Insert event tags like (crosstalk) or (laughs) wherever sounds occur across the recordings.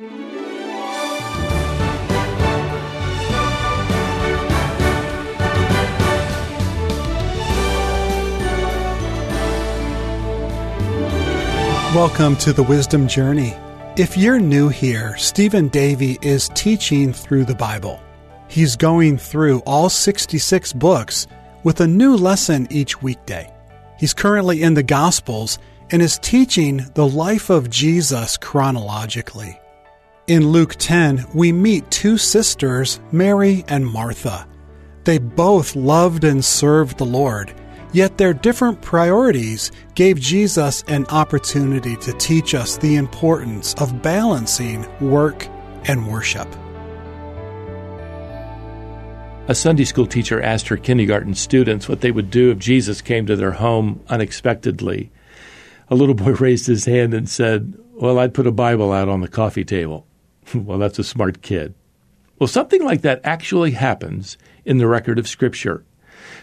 Welcome to the Wisdom Journey. If you're new here, Stephen Davey is teaching through the Bible. He's going through all 66 books with a new lesson each weekday. He's currently in the Gospels and is teaching the life of Jesus chronologically. In Luke 10, we meet two sisters, Mary and Martha. They both loved and served the Lord Yet their different priorities gave Jesus an opportunity to teach us the importance of balancing work and worship. A Sunday school teacher asked her kindergarten students what they would do if Jesus came to their home unexpectedly. A little boy (laughs) raised his hand and said, Well, I'd put a Bible out on the coffee table. (laughs) well, that's a smart kid. Well, something like that actually happens in the record of Scripture.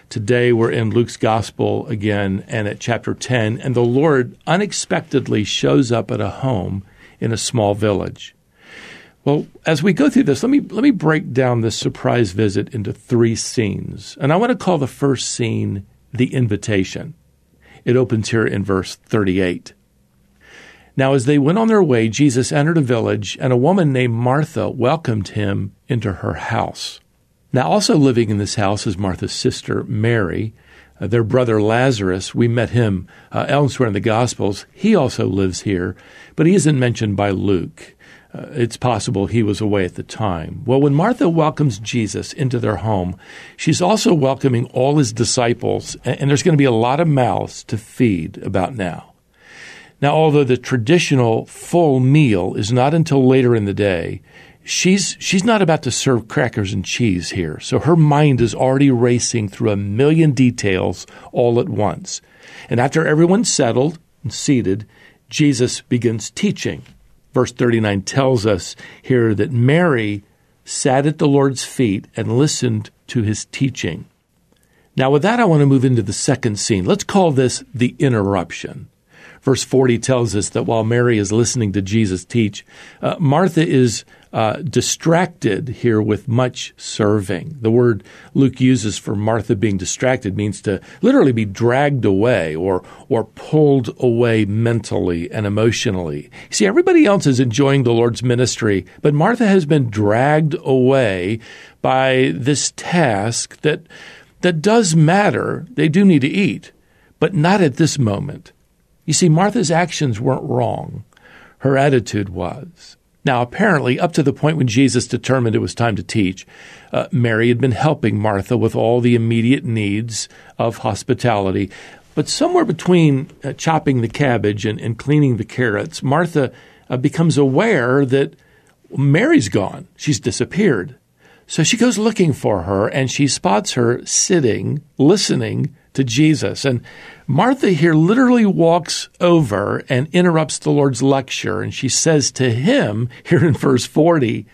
Today we're in Luke's Gospel again and at chapter 10, and the Lord unexpectedly shows up at a home in a small village. Well, as we go through this, let me let me break down this surprise visit into three scenes. And I want to call the first scene the invitation. It opens here in verse 38. Now, as they went on their way, Jesus entered a village, and a woman named Martha welcomed him into her house. Now, also living in this house is Martha's sister, Mary. Uh, their brother Lazarus, we met him uh, elsewhere in the Gospels. He also lives here, but he isn't mentioned by Luke. Uh, it's possible he was away at the time. Well, when Martha welcomes Jesus into their home, she's also welcoming all his disciples, and, and there's going to be a lot of mouths to feed about now. Now, although the traditional full meal is not until later in the day, she's she's not about to serve crackers and cheese here. So her mind is already racing through a million details all at once. And after everyone's settled and seated, Jesus begins teaching. Verse 39 tells us here that Mary sat at the Lord's feet and listened to his teaching. Now, with that, I want to move into the second scene. Let's call this the interruption. Verse 40 tells us that while Mary is listening to Jesus teach, uh, Martha is uh, distracted here with much serving. The word Luke uses for Martha being distracted means to literally be dragged away or, or pulled away mentally and emotionally. See, everybody else is enjoying the Lord's ministry, but Martha has been dragged away by this task that, that does matter. They do need to eat, but not at this moment. You see, Martha's actions weren't wrong. Her attitude was. Now, apparently, up to the point when Jesus determined it was time to teach, uh, Mary had been helping Martha with all the immediate needs of hospitality. But somewhere between uh, chopping the cabbage and, and, cleaning the carrots, Martha uh, becomes aware that Mary's gone. She's disappeared. So she goes looking for her and she spots her sitting, listening to Jesus. And Martha here literally walks over and interrupts the Lord's lecture. And she says to him, (laughs) here in verse 40,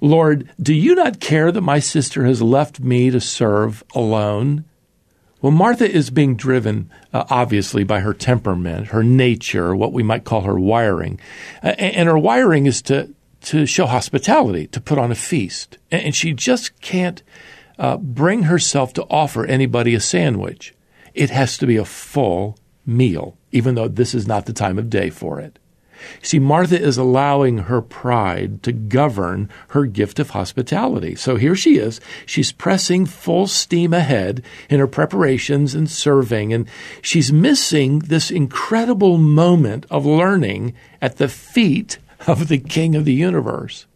Lord, do you not care that my sister has left me to serve alone? Well, Martha is being driven, uh, obviously, by her temperament, her nature, what we might call her wiring. Uh, and her wiring is to, to show hospitality, to put on a feast. And she just can't uh, bring herself to offer anybody a sandwich. It has to be a full meal, even though this is not the time of day for it. See, Martha is allowing her pride to govern her gift of hospitality. So here she is. She's pressing full steam ahead in her preparations and serving, and she's missing this incredible moment of learning at the feet of the King of the universe.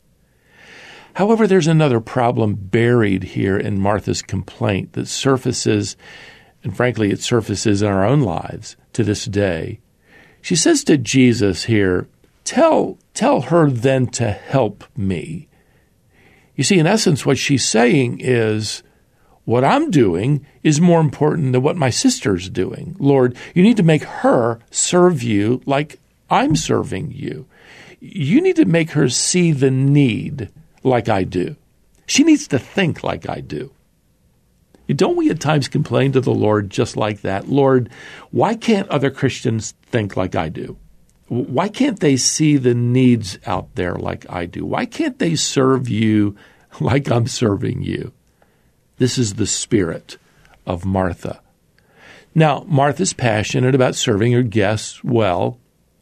However, there's another problem buried here in Martha's complaint that surfaces, and frankly, it surfaces in our own lives to this day. She says to Jesus here, Tell, tell her then to help me. You see, in essence, what she's saying is, what I'm doing is more important than what my sister's doing. Lord, you need to make her serve you like I'm serving you you need to make her see the need like I do. She needs to think like I do. Don't we at times complain to the Lord just like that? Lord, why can't other Christians think like I do? Why can't they see the needs out there like I do? Why can't they serve you (laughs) like I'm serving you? This is the spirit of Martha. Now, Martha's passionate about serving her guests well.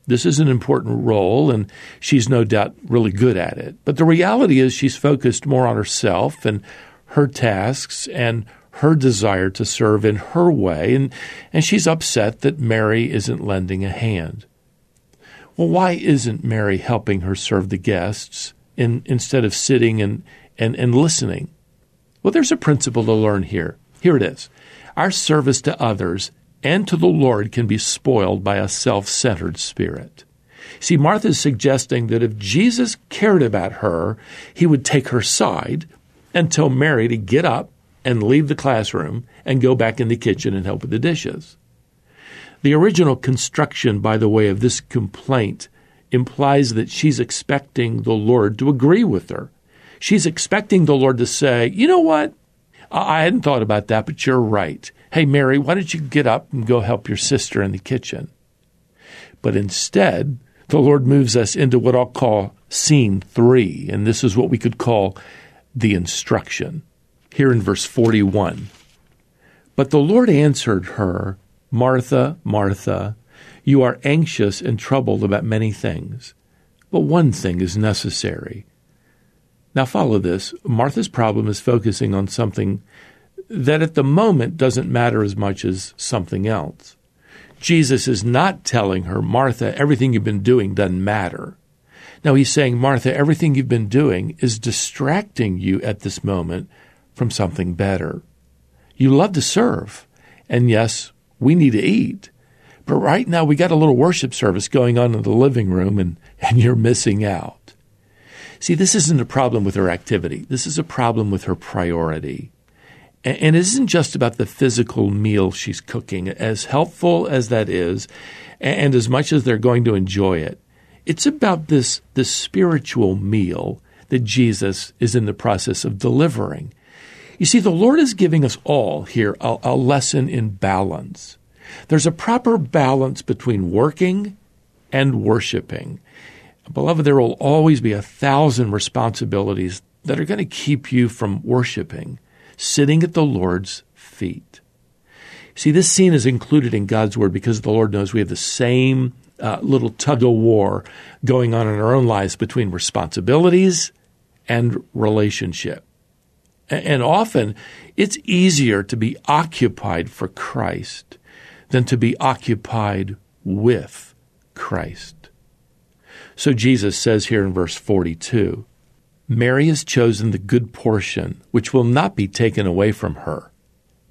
This is an important role, and she's no doubt really good at it. But the reality is, she's focused more on herself and her tasks and her desire to serve in her way, and, and she's upset that Mary isn't lending a hand. Well, why isn't Mary helping her serve the guests in, instead of sitting and, and, and listening? Well, there's a principle to learn here. Here it is. Our service to others and to the Lord can be spoiled by a self centered spirit. See, Martha is suggesting that if Jesus cared about her, he would take her side and tell Mary to get up and leave the classroom and go back in the kitchen and help with the dishes. The original construction, by the way, of this complaint implies that she's expecting the Lord to agree with her. She's expecting the Lord to say, you know what? I hadn't thought about that, but you're right. Hey, Mary, why don't you get up and go help your sister in the kitchen? But instead, the Lord moves us into what I'll call scene three, and this is what we could call the instruction here in verse 41. But the Lord answered her, Martha, Martha, you are anxious and troubled about many things, but one thing is necessary. Now, follow this. Martha's problem is focusing on something that at the moment doesn't matter as much as something else. Jesus is not telling her, Martha, everything you've been doing doesn't matter. No, he's saying, Martha, everything you've been doing is distracting you at this moment from something better. You love to serve. And yes, we need to eat. But right now we got a little worship service going on in the living room and, and you're missing out. See, this isn't a problem with her activity. This is a problem with her priority. And, it isn't just about the physical meal she's cooking, as helpful as that is, and as much as they're going to enjoy it. It's about this, this spiritual meal that Jesus is in the process of delivering. You see, the Lord is giving us all here a, a lesson in balance. There's a proper balance between working and worshiping. Beloved, there will always be a thousand responsibilities that are going to keep you from worshiping, sitting at the Lord's feet. See, this scene is included in God's Word because the Lord knows we have the same uh, little tug of war going on in our own lives between responsibilities and relationship. And often it's easier to be occupied for Christ than to be occupied with Christ. So Jesus says here in verse 42 Mary has chosen the good portion, which will not be taken away from her.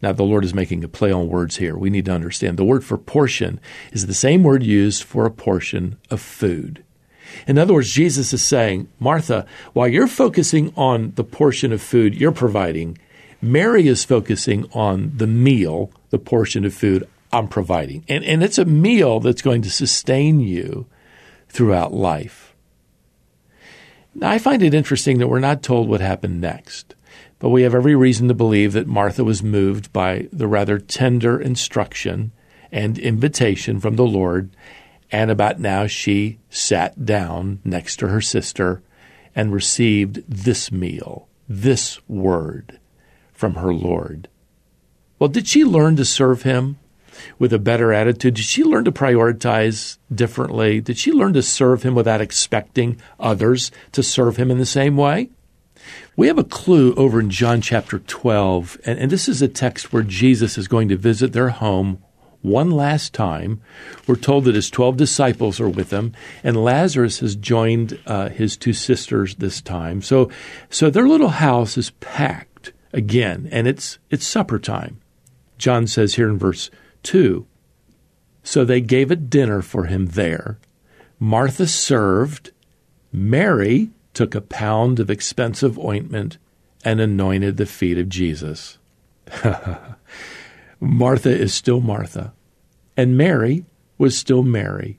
Now, the Lord is making a play on words here. We need to understand the word for portion is the same word used for a portion of food. In other words, Jesus is saying, Martha, while you're focusing on the portion of food you're providing, Mary is focusing on the meal, the portion of food I'm providing. And, and it's a meal that's going to sustain you throughout life. I find it interesting that we're not told what happened next, but we have every reason to believe that Martha was moved by the rather tender instruction and invitation from the Lord and about now she sat down next to her sister and received this meal, this word from her Lord. Well, did she learn to serve him with a better attitude? Did she learn to prioritize differently? Did she learn to serve him without expecting others to serve him in the same way? We have a clue over in John chapter 12, and, and this is a text where Jesus is going to visit their home one last time. We're told that his 12 disciples are with him, and Lazarus has joined uh, his two sisters this time. So, so their little house is packed again, and it's, it's supper time. John says here in verse 2 So they gave a dinner for him there. Martha served. Mary took a pound of expensive ointment and anointed the feet of Jesus. (laughs) Martha is still Martha, and Mary was still Mary,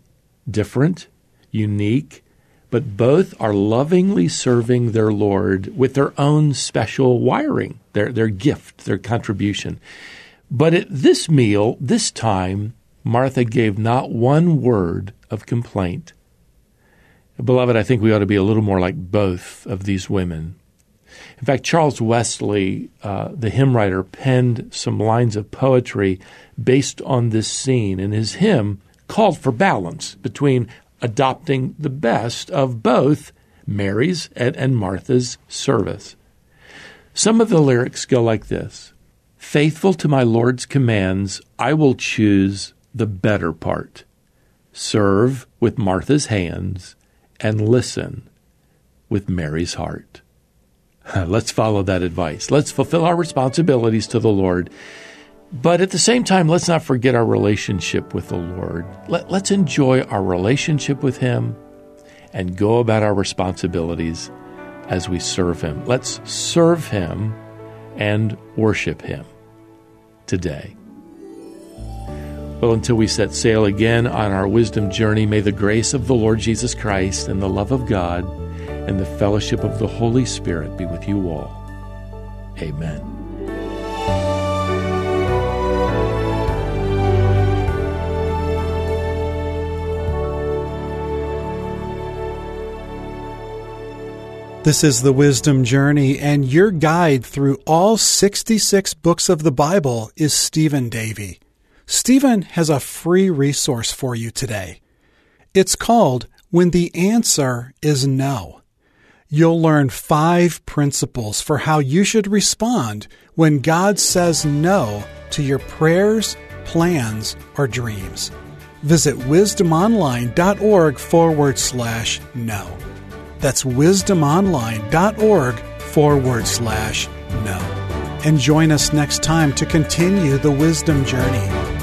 different, unique, but both are lovingly serving their Lord with their own special wiring, their, their gift, their contribution. But at this meal, this time, Martha gave not one word of complaint. Beloved, I think we ought to be a little more like both of these women. In fact, Charles Wesley, uh, the hymn writer, penned some lines of poetry based on this scene, and his hymn called for balance between adopting the best of both Mary's and, and Martha's service. Some of the lyrics go like this Faithful to my Lord's commands, I will choose the better part. Serve with Martha's hands and listen with Mary's heart. (laughs) Let's follow that advice. Let's fulfill our responsibilities to the Lord. But at the same time, let's not forget our relationship with the Lord. Let, us enjoy our relationship with Him and go about our responsibilities as we serve Him. Let's serve Him and worship Him today. Well, until we set sail again on our wisdom journey, may the grace of the Lord Jesus Christ and the love of God and the fellowship of the Holy Spirit be with you all. Amen. This is the Wisdom Journey, and your guide through all 66 books of the Bible is Stephen Davey. Stephen has a free resource for you today. It's called When the Answer is No. You'll learn five principles for how you should respond when God says no to your prayers, plans, or dreams. Visit wisdomonline.org forward slash no. That's wisdomonline.org forward slash no. And join us next time to continue the wisdom journey.